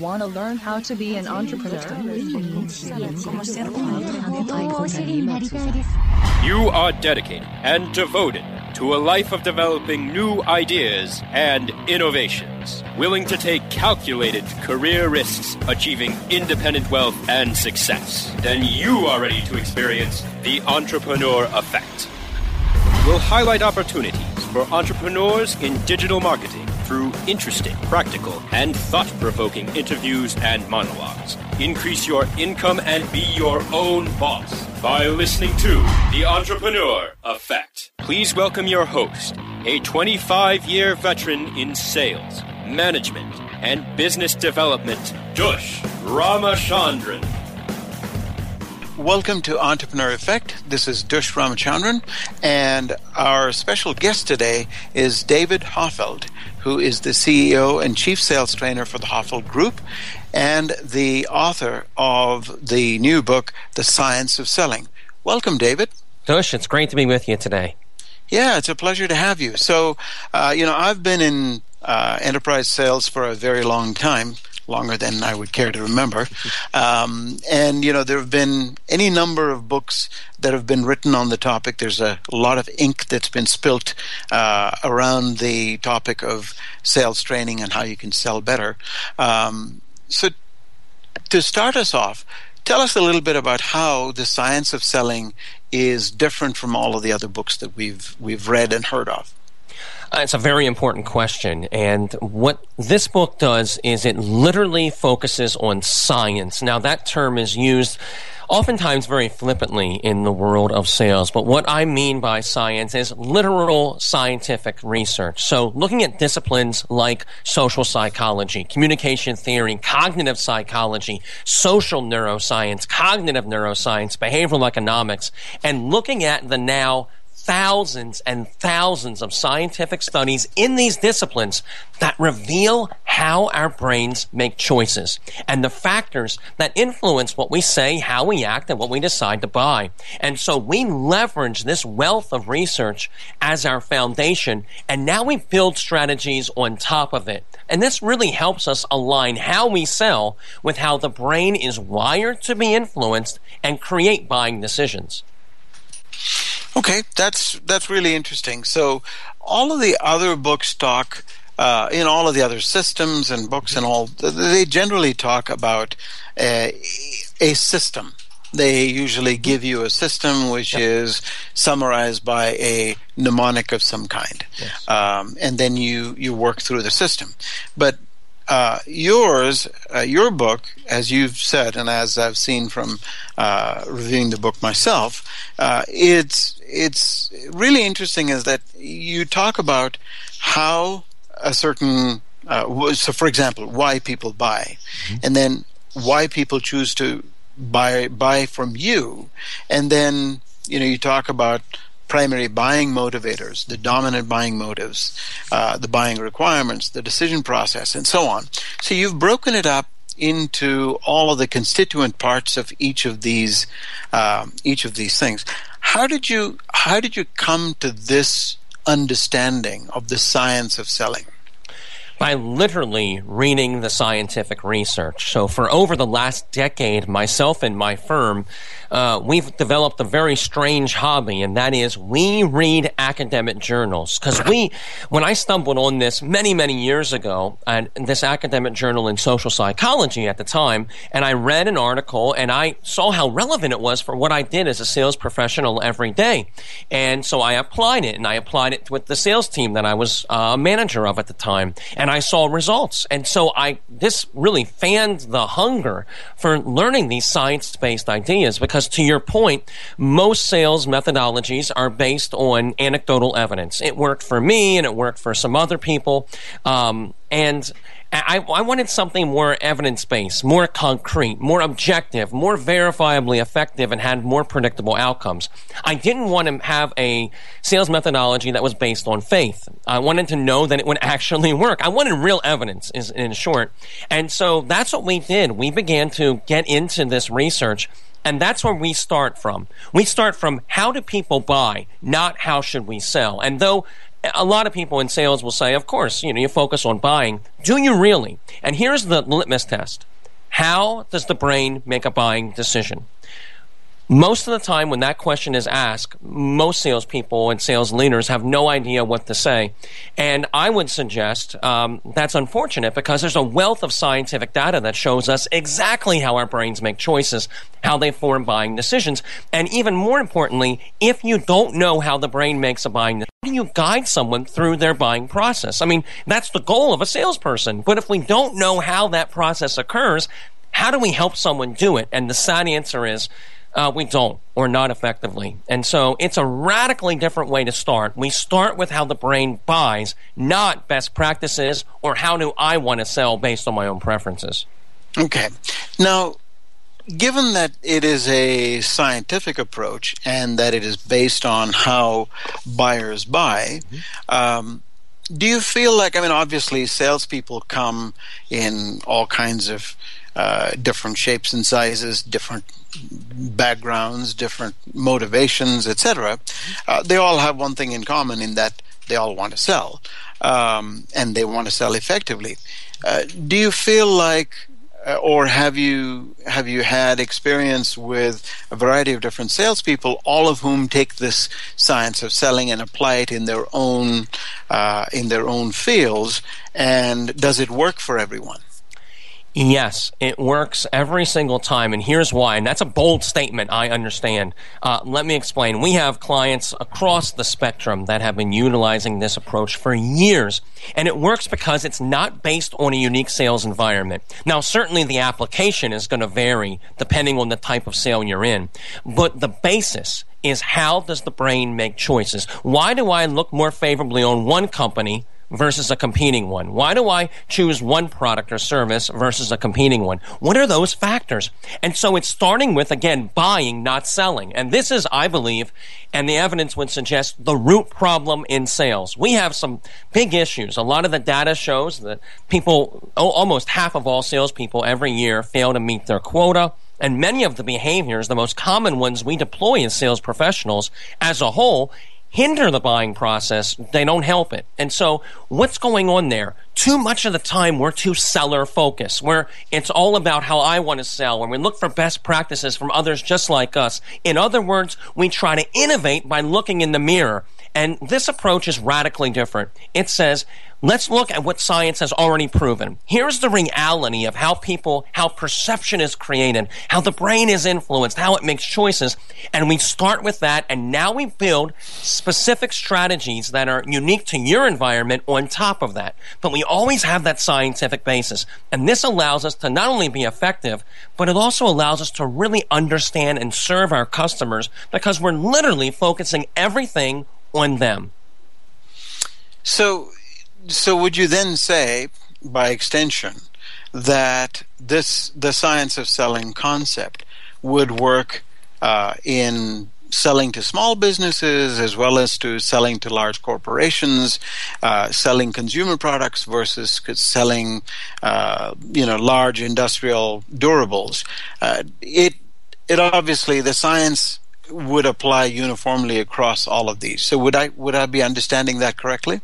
Want to learn how to be an entrepreneur? You are dedicated and devoted to a life of developing new ideas and innovations, willing to take calculated career risks, achieving independent wealth and success. Then you are ready to experience the entrepreneur effect. We'll highlight opportunities for entrepreneurs in digital marketing through interesting, practical, and thought provoking interviews and monologues. Increase your income and be your own boss by listening to The Entrepreneur Effect. Please welcome your host, a 25 year veteran in sales, management, and business development, Dush Ramachandran. Welcome to Entrepreneur Effect. This is Dush Ramachandran, and our special guest today is David Hoffeld, who is the CEO and Chief Sales Trainer for the Hoffeld Group and the author of the new book, The Science of Selling. Welcome, David. Dush, it's great to be with you today. Yeah, it's a pleasure to have you. So, uh, you know, I've been in uh, enterprise sales for a very long time longer than I would care to remember. Um, and, you know, there have been any number of books that have been written on the topic. There's a lot of ink that's been spilt uh, around the topic of sales training and how you can sell better. Um, so, to start us off, tell us a little bit about how the science of selling is different from all of the other books that we've we've read and heard of. Uh, it's a very important question. And what this book does is it literally focuses on science. Now, that term is used oftentimes very flippantly in the world of sales. But what I mean by science is literal scientific research. So looking at disciplines like social psychology, communication theory, cognitive psychology, social neuroscience, cognitive neuroscience, behavioral economics, and looking at the now thousands and thousands of scientific studies in these disciplines that reveal how our brains make choices and the factors that influence what we say, how we act, and what we decide to buy. And so we leverage this wealth of research as our foundation, and now we build strategies on top of it. And this really helps us align how we sell with how the brain is wired to be influenced and create buying decisions. Okay, that's that's really interesting. So, all of the other books talk uh, in all of the other systems and books and all. They generally talk about a, a system. They usually give you a system which is summarized by a mnemonic of some kind, yes. um, and then you you work through the system. But uh, yours, uh, your book, as you've said, and as I've seen from uh, reviewing the book myself, uh, it's it's really interesting. Is that you talk about how a certain uh, so, for example, why people buy, mm-hmm. and then why people choose to buy buy from you, and then you know you talk about primary buying motivators, the dominant buying motives, uh, the buying requirements, the decision process, and so on. So you've broken it up into all of the constituent parts of each of these um, each of these things. How did you how did you come to this understanding of the science of selling? by literally reading the scientific research. So, for over the last decade, myself and my firm uh, we've developed a very strange hobby, and that is we read academic journals. Because we, when I stumbled on this many, many years ago, and this academic journal in social psychology at the time, and I read an article and I saw how relevant it was for what I did as a sales professional every day. And so I applied it, and I applied it with the sales team that I was uh, a uh, manager of at the time, and I saw results. And so I, this really fanned the hunger for learning these science-based ideas because because to your point, most sales methodologies are based on anecdotal evidence. It worked for me and it worked for some other people. Um, and I, I, wanted something more evidence based, more concrete, more objective, more verifiably effective, and had more predictable outcomes. I didn't want to have a sales methodology that was based on faith. I wanted to know that it would actually work. I wanted real evidence, in short. And so that's what we did. We began to get into this research and that's where we start from. We start from how do people buy, not how should we sell. And though a lot of people in sales will say, of course, you know, you focus on buying. Do you really? And here's the litmus test. How does the brain make a buying decision? Most of the time, when that question is asked, most salespeople and sales leaders have no idea what to say. And I would suggest um, that's unfortunate because there's a wealth of scientific data that shows us exactly how our brains make choices, how they form buying decisions. And even more importantly, if you don't know how the brain makes a buying decision, how do you guide someone through their buying process? I mean, that's the goal of a salesperson. But if we don't know how that process occurs, how do we help someone do it? And the sad answer is, uh, we don't, or not effectively. And so it's a radically different way to start. We start with how the brain buys, not best practices or how do I want to sell based on my own preferences. Okay. Now, given that it is a scientific approach and that it is based on how buyers buy, mm-hmm. um, do you feel like, I mean, obviously, salespeople come in all kinds of uh, different shapes and sizes, different backgrounds, different motivations, etc. Uh, they all have one thing in common in that they all want to sell, um, and they want to sell effectively. Uh, do you feel like, uh, or have you have you had experience with a variety of different salespeople, all of whom take this science of selling and apply it in their own uh, in their own fields, and does it work for everyone? Yes, it works every single time, and here's why. And that's a bold statement, I understand. Uh, let me explain. We have clients across the spectrum that have been utilizing this approach for years, and it works because it's not based on a unique sales environment. Now, certainly the application is going to vary depending on the type of sale you're in, but the basis is how does the brain make choices? Why do I look more favorably on one company versus a competing one? Why do I choose one product or service versus a competing one? What are those factors? And so it's starting with, again, buying, not selling. And this is, I believe, and the evidence would suggest the root problem in sales. We have some big issues. A lot of the data shows that people, almost half of all salespeople every year fail to meet their quota. And many of the behaviors, the most common ones we deploy as sales professionals as a whole, hinder the buying process. They don't help it. And so what's going on there? Too much of the time we're too seller focused, where it's all about how I want to sell, and we look for best practices from others just like us. In other words, we try to innovate by looking in the mirror. And this approach is radically different. It says, Let's look at what science has already proven. Here's the reality of how people, how perception is created, how the brain is influenced, how it makes choices. And we start with that. And now we build specific strategies that are unique to your environment on top of that. But we always have that scientific basis. And this allows us to not only be effective, but it also allows us to really understand and serve our customers because we're literally focusing everything on them. So so would you then say, by extension, that this the science of selling concept would work uh, in selling to small businesses as well as to selling to large corporations, uh, selling consumer products versus selling, uh, you know, large industrial durables. Uh, it it obviously the science would apply uniformly across all of these. So would I would I be understanding that correctly?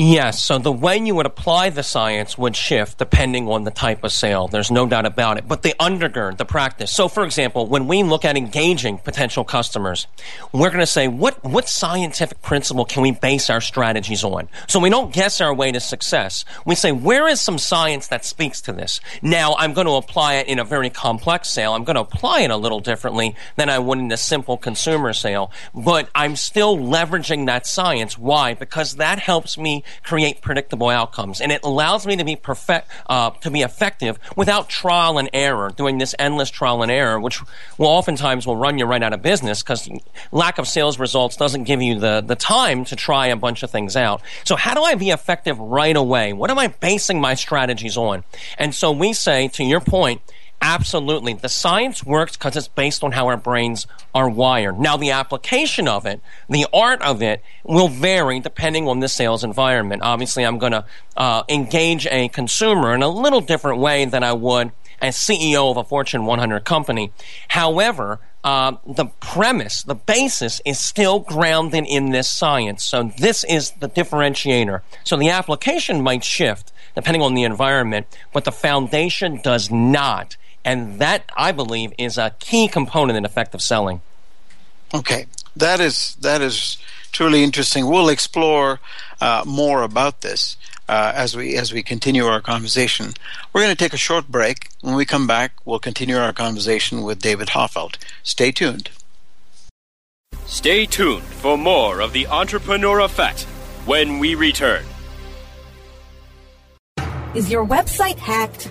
Yes, so the way you would apply the science would shift depending on the type of sale. There's no doubt about it. But the undergird, the practice. So, for example, when we look at engaging potential customers, we're going to say, what, what scientific principle can we base our strategies on? So we don't guess our way to success. We say, where is some science that speaks to this? Now, I'm going to apply it in a very complex sale. I'm going to apply it a little differently than I would in a simple consumer sale. But I'm still leveraging that science. Why? Because that helps me create predictable outcomes, and it allows me to be perfect, uh, to be effective without trial and error, doing this endless trial and error, which will oftentimes will run you right out of business because lack of sales results doesn't give you the the time to try a bunch of things out. So how do I be effective right away? What am I basing my strategies on? And so we say, to your point Absolutely. The science works because it's based on how our brains are wired. Now, the application of it, the art of it, will vary depending on the sales environment. Obviously, I'm going to uh, engage a consumer in a little different way than I would as CEO of a Fortune 100 company. However, uh, the premise, the basis is still grounded in this science. So this is the differentiator. So the application might shift depending on the environment, but the foundation does not. And that, I believe, is a key component in effective selling. Okay, that is that is truly interesting. We'll explore uh, more about this uh, as we as we continue our conversation. We're going to take a short break. When we come back, we'll continue our conversation with David Hoffeld. Stay tuned. Stay tuned for more of the Entrepreneur Effect when we return. Is your website hacked?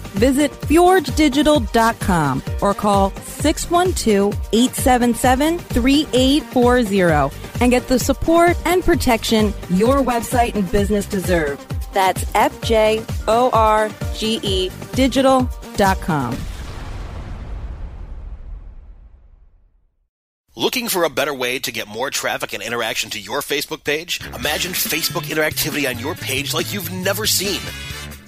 Visit fjorgedigital.com or call 612-877-3840 and get the support and protection your website and business deserve. That's F-J-O-R-G-E digital.com. Looking for a better way to get more traffic and interaction to your Facebook page? Imagine Facebook interactivity on your page like you've never seen.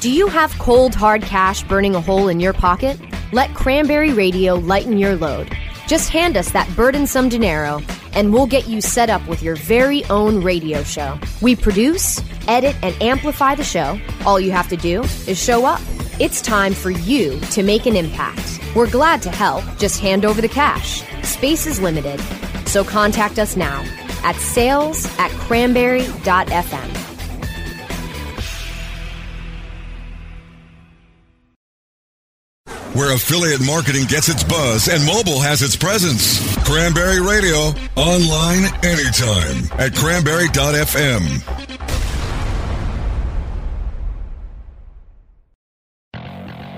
Do you have cold, hard cash burning a hole in your pocket? Let Cranberry Radio lighten your load. Just hand us that burdensome dinero, and we'll get you set up with your very own radio show. We produce, edit, and amplify the show. All you have to do is show up. It's time for you to make an impact. We're glad to help. Just hand over the cash. Space is limited, so contact us now at sales at cranberry.fm. where affiliate marketing gets its buzz and mobile has its presence. Cranberry Radio, online anytime at cranberry.fm.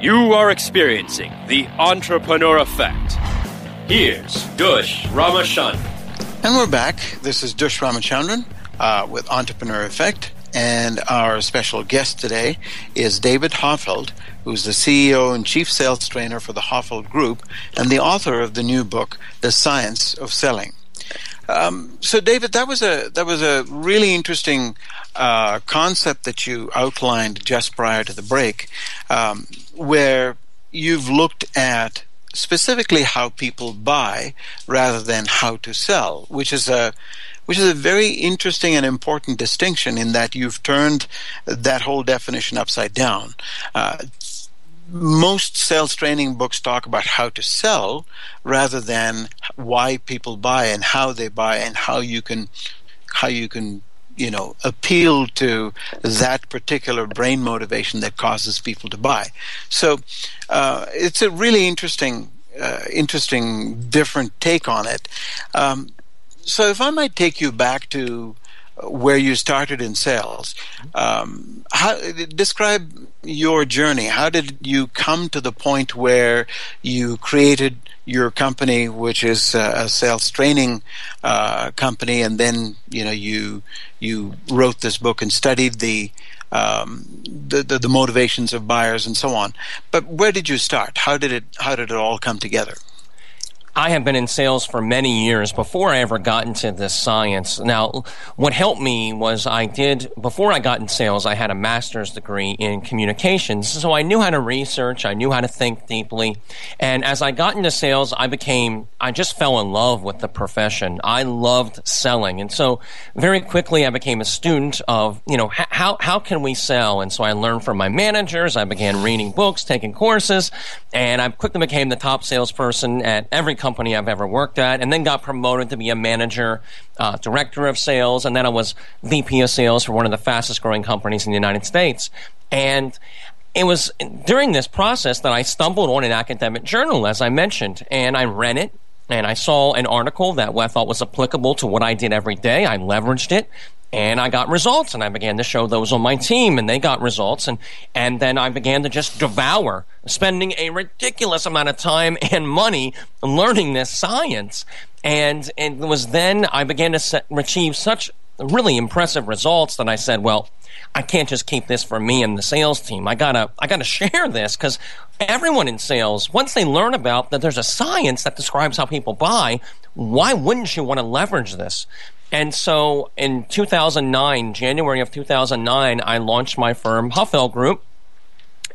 You are experiencing the entrepreneur effect. Here's Dush Ramachandran. And we're back. This is Dush Ramachandran uh, with Entrepreneur Effect. And our special guest today is David Hoffeld, who's the CEO and chief sales trainer for the Hoffeld Group and the author of the new book, The Science of Selling. Um, so, David, that was a that was a really interesting uh, concept that you outlined just prior to the break, um, where you've looked at specifically how people buy rather than how to sell, which is a which is a very interesting and important distinction in that you've turned that whole definition upside down. Uh, most sales training books talk about how to sell rather than why people buy and how they buy and how you can how you can you know appeal to that particular brain motivation that causes people to buy so uh, it's a really interesting uh, interesting different take on it um, so if i might take you back to where you started in sales. Um, how, describe your journey. How did you come to the point where you created your company, which is a sales training uh, company, and then you know you you wrote this book and studied the, um, the, the the motivations of buyers and so on. But where did you start? How did it how did it all come together? I have been in sales for many years before I ever got into this science. Now, what helped me was I did, before I got in sales, I had a master's degree in communications. So I knew how to research, I knew how to think deeply. And as I got into sales, I became, I just fell in love with the profession. I loved selling. And so very quickly I became a student of, you know, how, how can we sell? And so I learned from my managers. I began reading books, taking courses, and I quickly became the top salesperson at every company I've ever worked at, and then got promoted to be a manager, uh, director of sales, and then I was VP of sales for one of the fastest growing companies in the United States. And it was during this process that I stumbled on an academic journal, as I mentioned, and I read it. And I saw an article that I thought was applicable to what I did every day. I leveraged it and I got results and I began to show those on my team and they got results and and then I began to just devour spending a ridiculous amount of time and money learning this science and it was then I began to set, achieve such really impressive results that I said well I can't just keep this for me and the sales team I got to I got to share this cuz everyone in sales once they learn about that there's a science that describes how people buy why wouldn't you want to leverage this and so in 2009, January of 2009, I launched my firm, Hoffeld Group.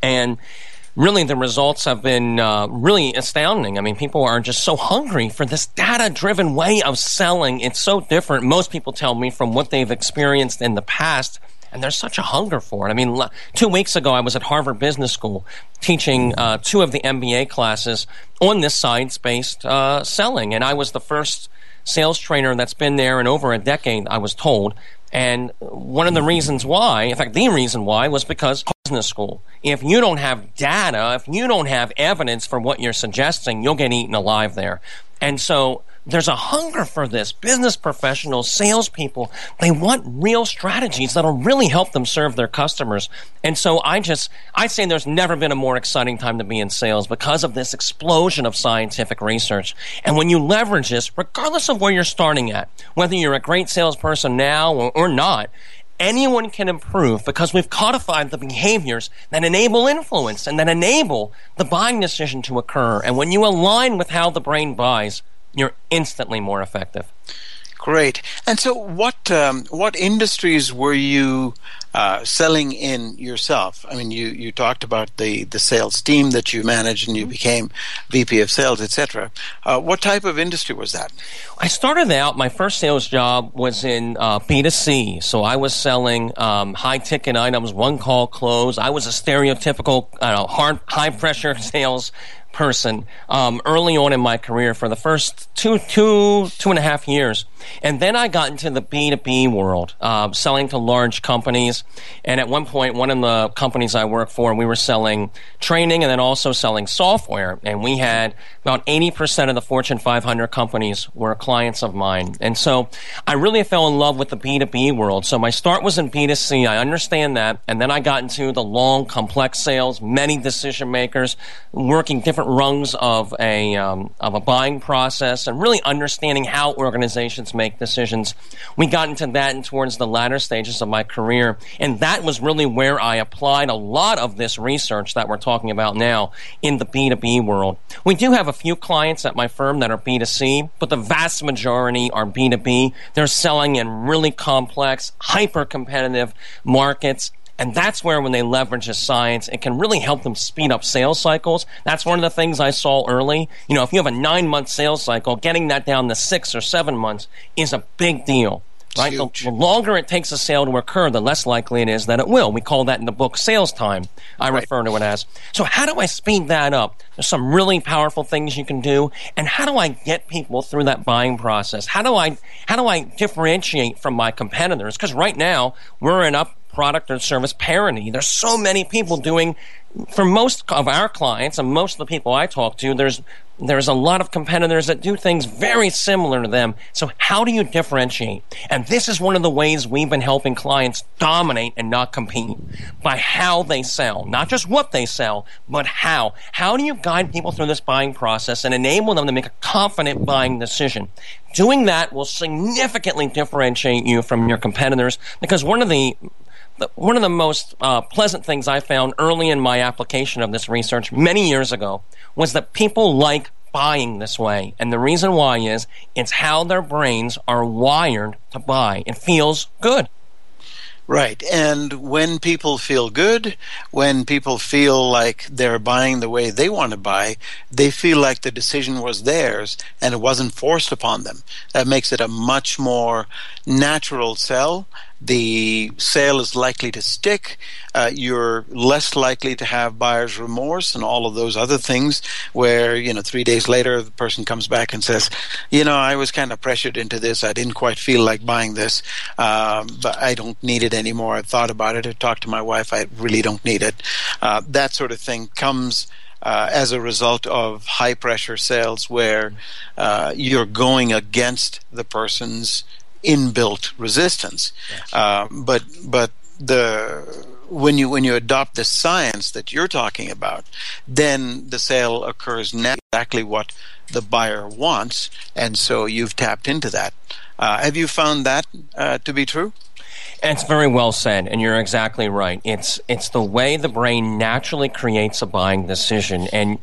And really the results have been uh, really astounding. I mean, people are just so hungry for this data driven way of selling. It's so different. Most people tell me from what they've experienced in the past. And there's such a hunger for it. I mean, two weeks ago, I was at Harvard Business School teaching uh, two of the MBA classes on this science based uh, selling. And I was the first sales trainer that's been there in over a decade, I was told. And one of the reasons why, in fact, the reason why was because business school. If you don't have data, if you don't have evidence for what you're suggesting, you'll get eaten alive there. And so there's a hunger for this. Business professionals, salespeople, they want real strategies that'll really help them serve their customers. And so I just, I'd say there's never been a more exciting time to be in sales because of this explosion of scientific research. And when you leverage this, regardless of where you're starting at, whether you're a great salesperson now or, or not, anyone can improve because we've codified the behaviors that enable influence and that enable the buying decision to occur. And when you align with how the brain buys, you're instantly more effective. Great. And so, what um, what industries were you uh, selling in yourself? I mean, you, you talked about the, the sales team that you managed, and you mm-hmm. became VP of sales, etc. Uh, what type of industry was that? I started out. My first sales job was in uh, B2C, so I was selling um, high ticket items, one call close. I was a stereotypical uh, hard high pressure sales person um, early on in my career for the first two, two, two and a half years. And then I got into the B2B world, uh, selling to large companies. And at one point, one of the companies I worked for, we were selling training and then also selling software. And we had about 80% of the Fortune 500 companies were clients of mine. And so I really fell in love with the B2B world. So my start was in B2C. I understand that. And then I got into the long, complex sales, many decision makers, working different rungs of a, um, of a buying process and really understanding how organizations make decisions. We got into that towards the latter stages of my career. And that was really where I applied a lot of this research that we're talking about now in the B2B world. We do have a few clients at my firm that are B2C, but the vast majority are B2B. They're selling in really complex, hyper competitive markets And that's where, when they leverage the science, it can really help them speed up sales cycles. That's one of the things I saw early. You know, if you have a nine month sales cycle, getting that down to six or seven months is a big deal right? The, the, longer it takes a sale to occur, the less likely it is that it will. We call that in the book sales time. I right. refer to it as. So how do I speed that up? There's some really powerful things you can do. And how do I get people through that buying process? How do I, how do I differentiate from my competitors? Because right now we're in up product or service parity. There's so many people doing for most of our clients and most of the people I talk to, there's there's a lot of competitors that do things very similar to them. So how do you differentiate? And this is one of the ways we've been helping clients dominate and not compete by how they sell, not just what they sell, but how. How do you guide people through this buying process and enable them to make a confident buying decision? Doing that will significantly differentiate you from your competitors because one of the one of the most uh, pleasant things I found early in my application of this research many years ago was that people like buying this way. And the reason why is it's how their brains are wired to buy. It feels good. Right. And when people feel good, when people feel like they're buying the way they want to buy, they feel like the decision was theirs and it wasn't forced upon them. That makes it a much more natural sell the sale is likely to stick. Uh, you're less likely to have buyer's remorse and all of those other things where, you know, three days later the person comes back and says, you know, I was kind of pressured into this. I didn't quite feel like buying this, um, but I don't need it anymore. I thought about it. I talked to my wife. I really don't need it. Uh, that sort of thing comes. Uh, as a result of high pressure sales where uh, you're going against the person's inbuilt resistance. Uh, but but the when you when you adopt the science that you're talking about, then the sale occurs exactly what the buyer wants, and so you've tapped into that. Uh, have you found that uh, to be true? It's very well said, and you're exactly right. It's it's the way the brain naturally creates a buying decision, and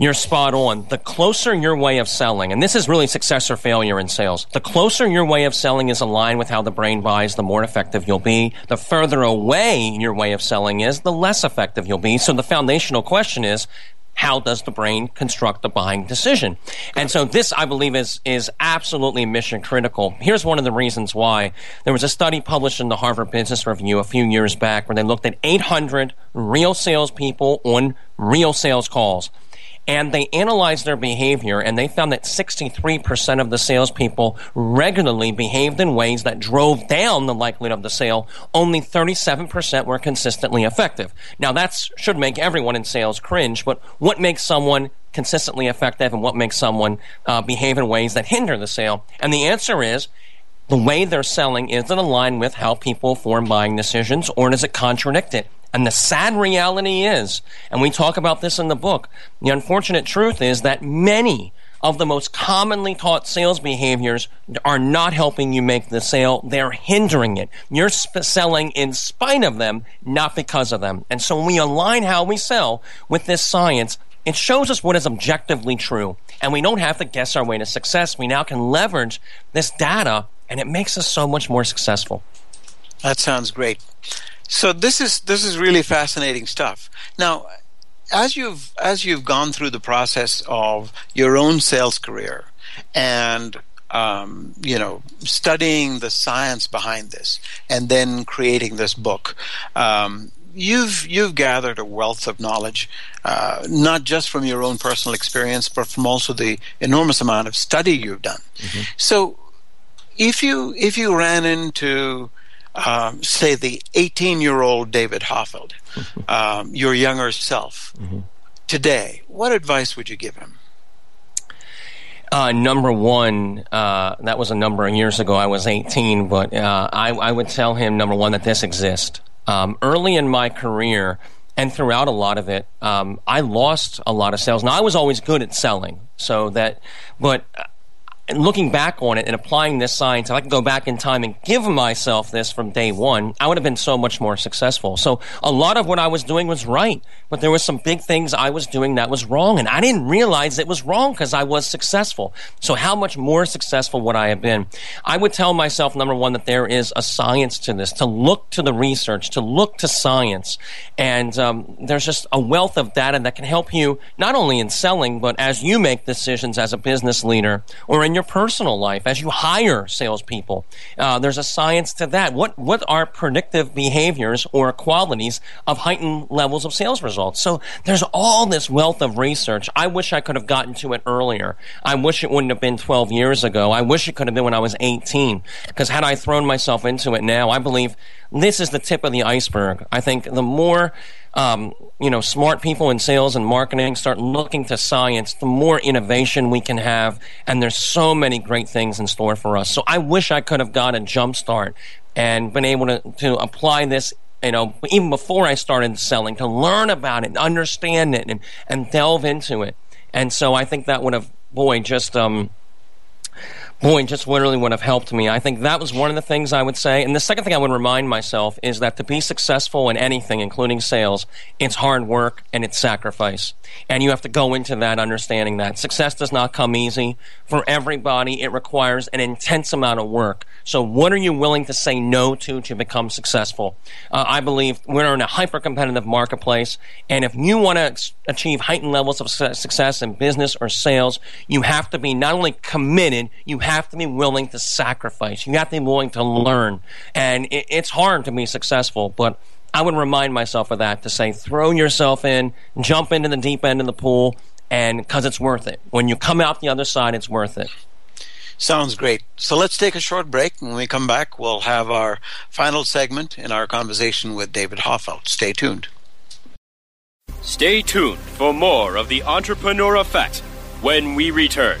you're spot on. The closer your way of selling, and this is really success or failure in sales, the closer your way of selling is aligned with how the brain buys, the more effective you'll be. The further away your way of selling is, the less effective you'll be. So the foundational question is, how does the brain construct a buying decision? And so this, I believe, is, is absolutely mission critical. Here's one of the reasons why. There was a study published in the Harvard Business Review a few years back where they looked at 800 real salespeople on real sales calls and they analyzed their behavior and they found that 63% of the salespeople regularly behaved in ways that drove down the likelihood of the sale. Only 37% were consistently effective. Now that should make everyone in sales cringe, but what makes someone consistently effective and what makes someone uh, behave in ways that hinder the sale? And the answer is the way they're selling is it aligned with how people form buying decisions or does it contradict it? And the sad reality is, and we talk about this in the book, the unfortunate truth is that many of the most commonly taught sales behaviors are not helping you make the sale. They're hindering it. You're sp- selling in spite of them, not because of them. And so when we align how we sell with this science, it shows us what is objectively true. And we don't have to guess our way to success. We now can leverage this data and it makes us so much more successful. That sounds great. So this is this is really fascinating stuff. Now, as you've as you've gone through the process of your own sales career and um, you know studying the science behind this and then creating this book. Um, you've you've gathered a wealth of knowledge, uh, not just from your own personal experience, but from also the enormous amount of study you've done. Mm-hmm. So, if you if you ran into um, say the 18 year old David Hoffeld, um, your younger self, mm-hmm. today, what advice would you give him? Uh, number one, uh, that was a number of years ago. I was 18, but uh, I, I, would tell him, number one, that this exists. Um, early in my career, and throughout a lot of it, um, I lost a lot of sales. Now, I was always good at selling, so that, but and looking back on it and applying this science, if I could go back in time and give myself this from day one, I would have been so much more successful. So a lot of what I was doing was right, but there were some big things I was doing that was wrong, and I didn't realize it was wrong because I was successful. So how much more successful would I have been? I would tell myself, number one, that there is a science to this, to look to the research, to look to science, and um, there's just a wealth of data that can help you not only in selling, but as you make decisions as a business leader or in your personal life as you hire salespeople. Uh, there's a science to that. What what are predictive behaviors or qualities of heightened levels of sales results? So there's all this wealth of research. I wish I could have gotten to it earlier. I wish it wouldn't have been 12 years ago. I wish it could have been when I was 18. Because had I thrown myself into it now, I believe this is the tip of the iceberg. I think the more um, you know, smart people in sales and marketing start looking to science, the more innovation we can have. And there's so many great things in store for us. So I wish I could have got a jump start and been able to, to apply this you know, even before I started selling, to learn about it, understand it, and, and delve into it. And so I think that would have, boy, just um, boy, just literally would have helped me. I think that was one of the things I would say. And the second thing I would remind myself is that to be successful in anything, including sales, it's hard work and it's sacrifice. And you have to go into that understanding that success does not come easy for everybody. It requires an intense amount of work. So what are you willing to say no to to become successful? Uh, I believe we're in a hyper competitive marketplace. And if you want to ex- achieve heightened levels of su- success in business or sales, you have to be not only committed, you have to be willing to sacrifice. You have to be willing to learn. And it, it's hard to be successful, but I would remind myself of that to say, throw yourself in, jump into the deep end of the pool, and because it's worth it. When you come out the other side, it's worth it. Sounds great. So let's take a short break. When we come back, we'll have our final segment in our conversation with David Hoffeld. Stay tuned. Stay tuned for more of the Entrepreneur Effect when we return.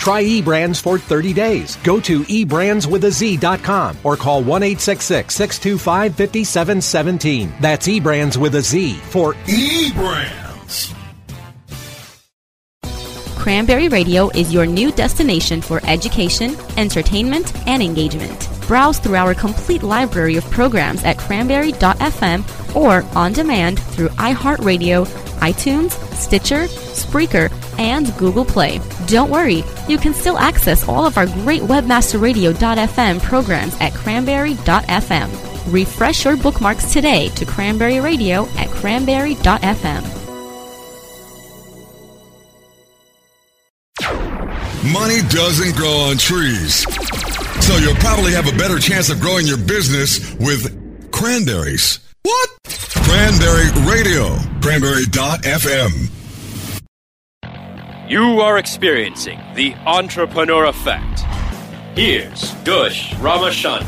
Try eBrands for 30 days. Go to eBrandsWithAZ.com or call 1 625 5717. That's eBrands with a Z for eBrands. Cranberry Radio is your new destination for education, entertainment, and engagement. Browse through our complete library of programs at cranberry.fm or on demand through iHeartRadio, iTunes, Stitcher, Spreaker, and Google Play. Don't worry, you can still access all of our great webmasterradio.fm programs at cranberry.fm. Refresh your bookmarks today to Cranberry Radio at cranberry.fm. Money doesn't grow on trees. So you'll probably have a better chance of growing your business with cranberries. What? Cranberry Radio. Cranberry.fm. You are experiencing the entrepreneur effect. Here's Dush Ramachandran.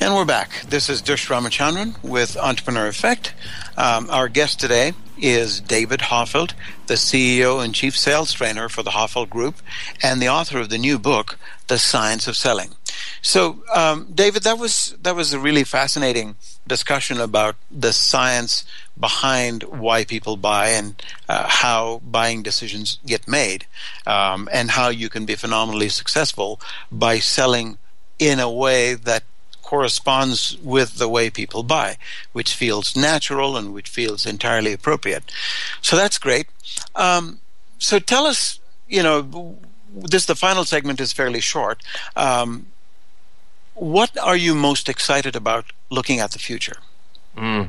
And we're back. This is Dush Ramachandran with Entrepreneur Effect. Um, our guest today is David Hoffeld, the CEO and Chief Sales Trainer for the Hoffeld Group, and the author of the new book, The Science of Selling. So, um, David, that was that was a really fascinating discussion about the science behind why people buy and uh, how buying decisions get made, um, and how you can be phenomenally successful by selling in a way that corresponds with the way people buy, which feels natural and which feels entirely appropriate. So that's great. Um, so tell us, you know, this the final segment is fairly short. Um, what are you most excited about looking at the future? Mm.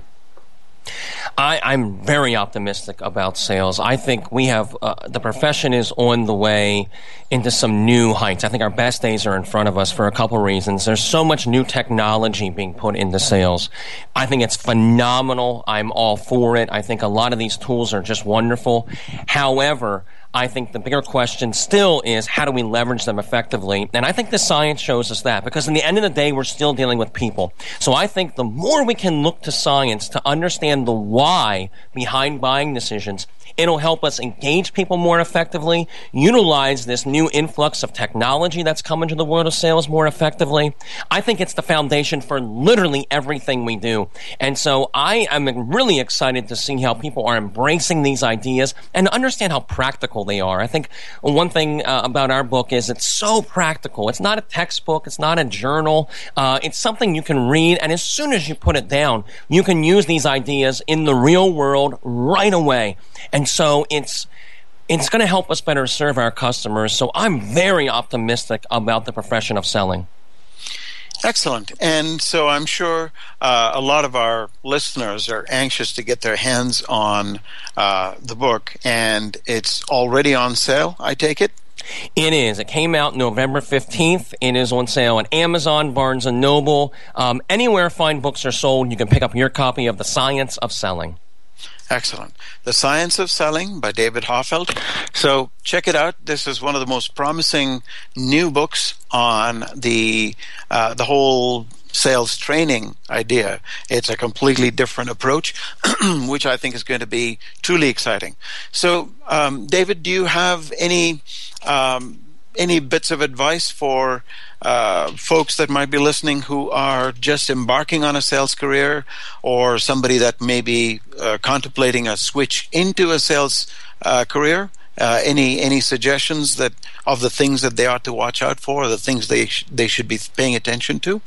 I, am very optimistic about sales. I think we have uh, the profession is on the way into some new heights. I think our best days are in front of us for a couple reasons. There's so much new technology being put into sales. I think it's phenomenal. I'm all for it. I think a lot of these tools are just wonderful. However, I think the bigger question still is how do we leverage them effectively? And I think the science shows us that because in the end of the day, we're still dealing with people. So I think the more we can look to science to understand the why behind buying decisions, It'll help us engage people more effectively, utilize this new influx of technology that's coming into the world of sales more effectively. I think it's the foundation for literally everything we do. And so I am really excited to see how people are embracing these ideas and understand how practical they are. I think one thing uh, about our book is it's so practical. It's not a textbook. It's not a journal. Uh, it's something you can read. And as soon as you put it down, you can use these ideas in the real world right away. And so it's it's going to help us better serve our customers. So I'm very optimistic about the profession of selling. Excellent. And so I'm sure uh, a lot of our listeners are anxious to get their hands on uh, the book, and it's already on sale, I take it? It is. It came out November 15th. It is on sale on Amazon, Barnes & Noble. Um, anywhere fine books are sold, you can pick up your copy of The Science of Selling. Excellent. The Science of Selling by David Hoffeld. So check it out. This is one of the most promising new books on the uh, the whole sales training idea. It's a completely different approach, which I think is going to be truly exciting. So, um, David, do you have any um, any bits of advice for uh, folks that might be listening who are just embarking on a sales career or somebody that may be uh, contemplating a switch into a sales uh, career? Uh, any any suggestions that of the things that they ought to watch out for, or the things they sh- they should be paying attention to?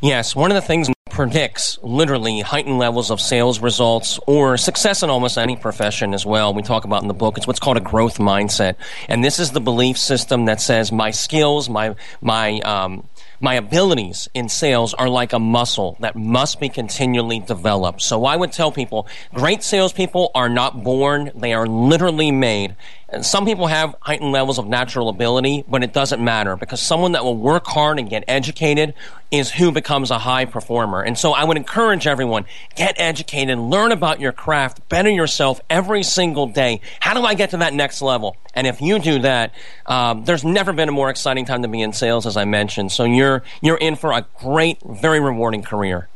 Yes, one of the things predicts literally heightened levels of sales results or success in almost any profession as well. We talk about in the book. It's what's called a growth mindset. And this is the belief system that says my skills, my, my, um, my abilities in sales are like a muscle that must be continually developed. So I would tell people, great salespeople are not born, they are literally made. Some people have heightened levels of natural ability, but it doesn't matter because someone that will work hard and get educated is who becomes a high performer. And so I would encourage everyone, get educated, learn about your craft, better yourself every single day. How do I get to that next level? And if you do that, um, there's never been a more exciting time to be in sales, as I mentioned. So you're, you're in for a great, very rewarding career.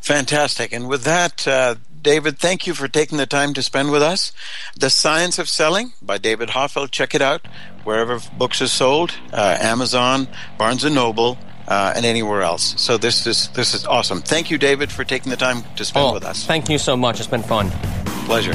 Fantastic. And with that, uh, David, thank you for taking the time to spend with us. The Science of Selling by David Hoffeld. Check it out wherever books are sold, uh, Amazon, Barnes and Noble, uh, and anywhere else. So this is this is awesome. Thank you, David, for taking the time to spend oh, with us. Thank you so much. It's been fun. Pleasure.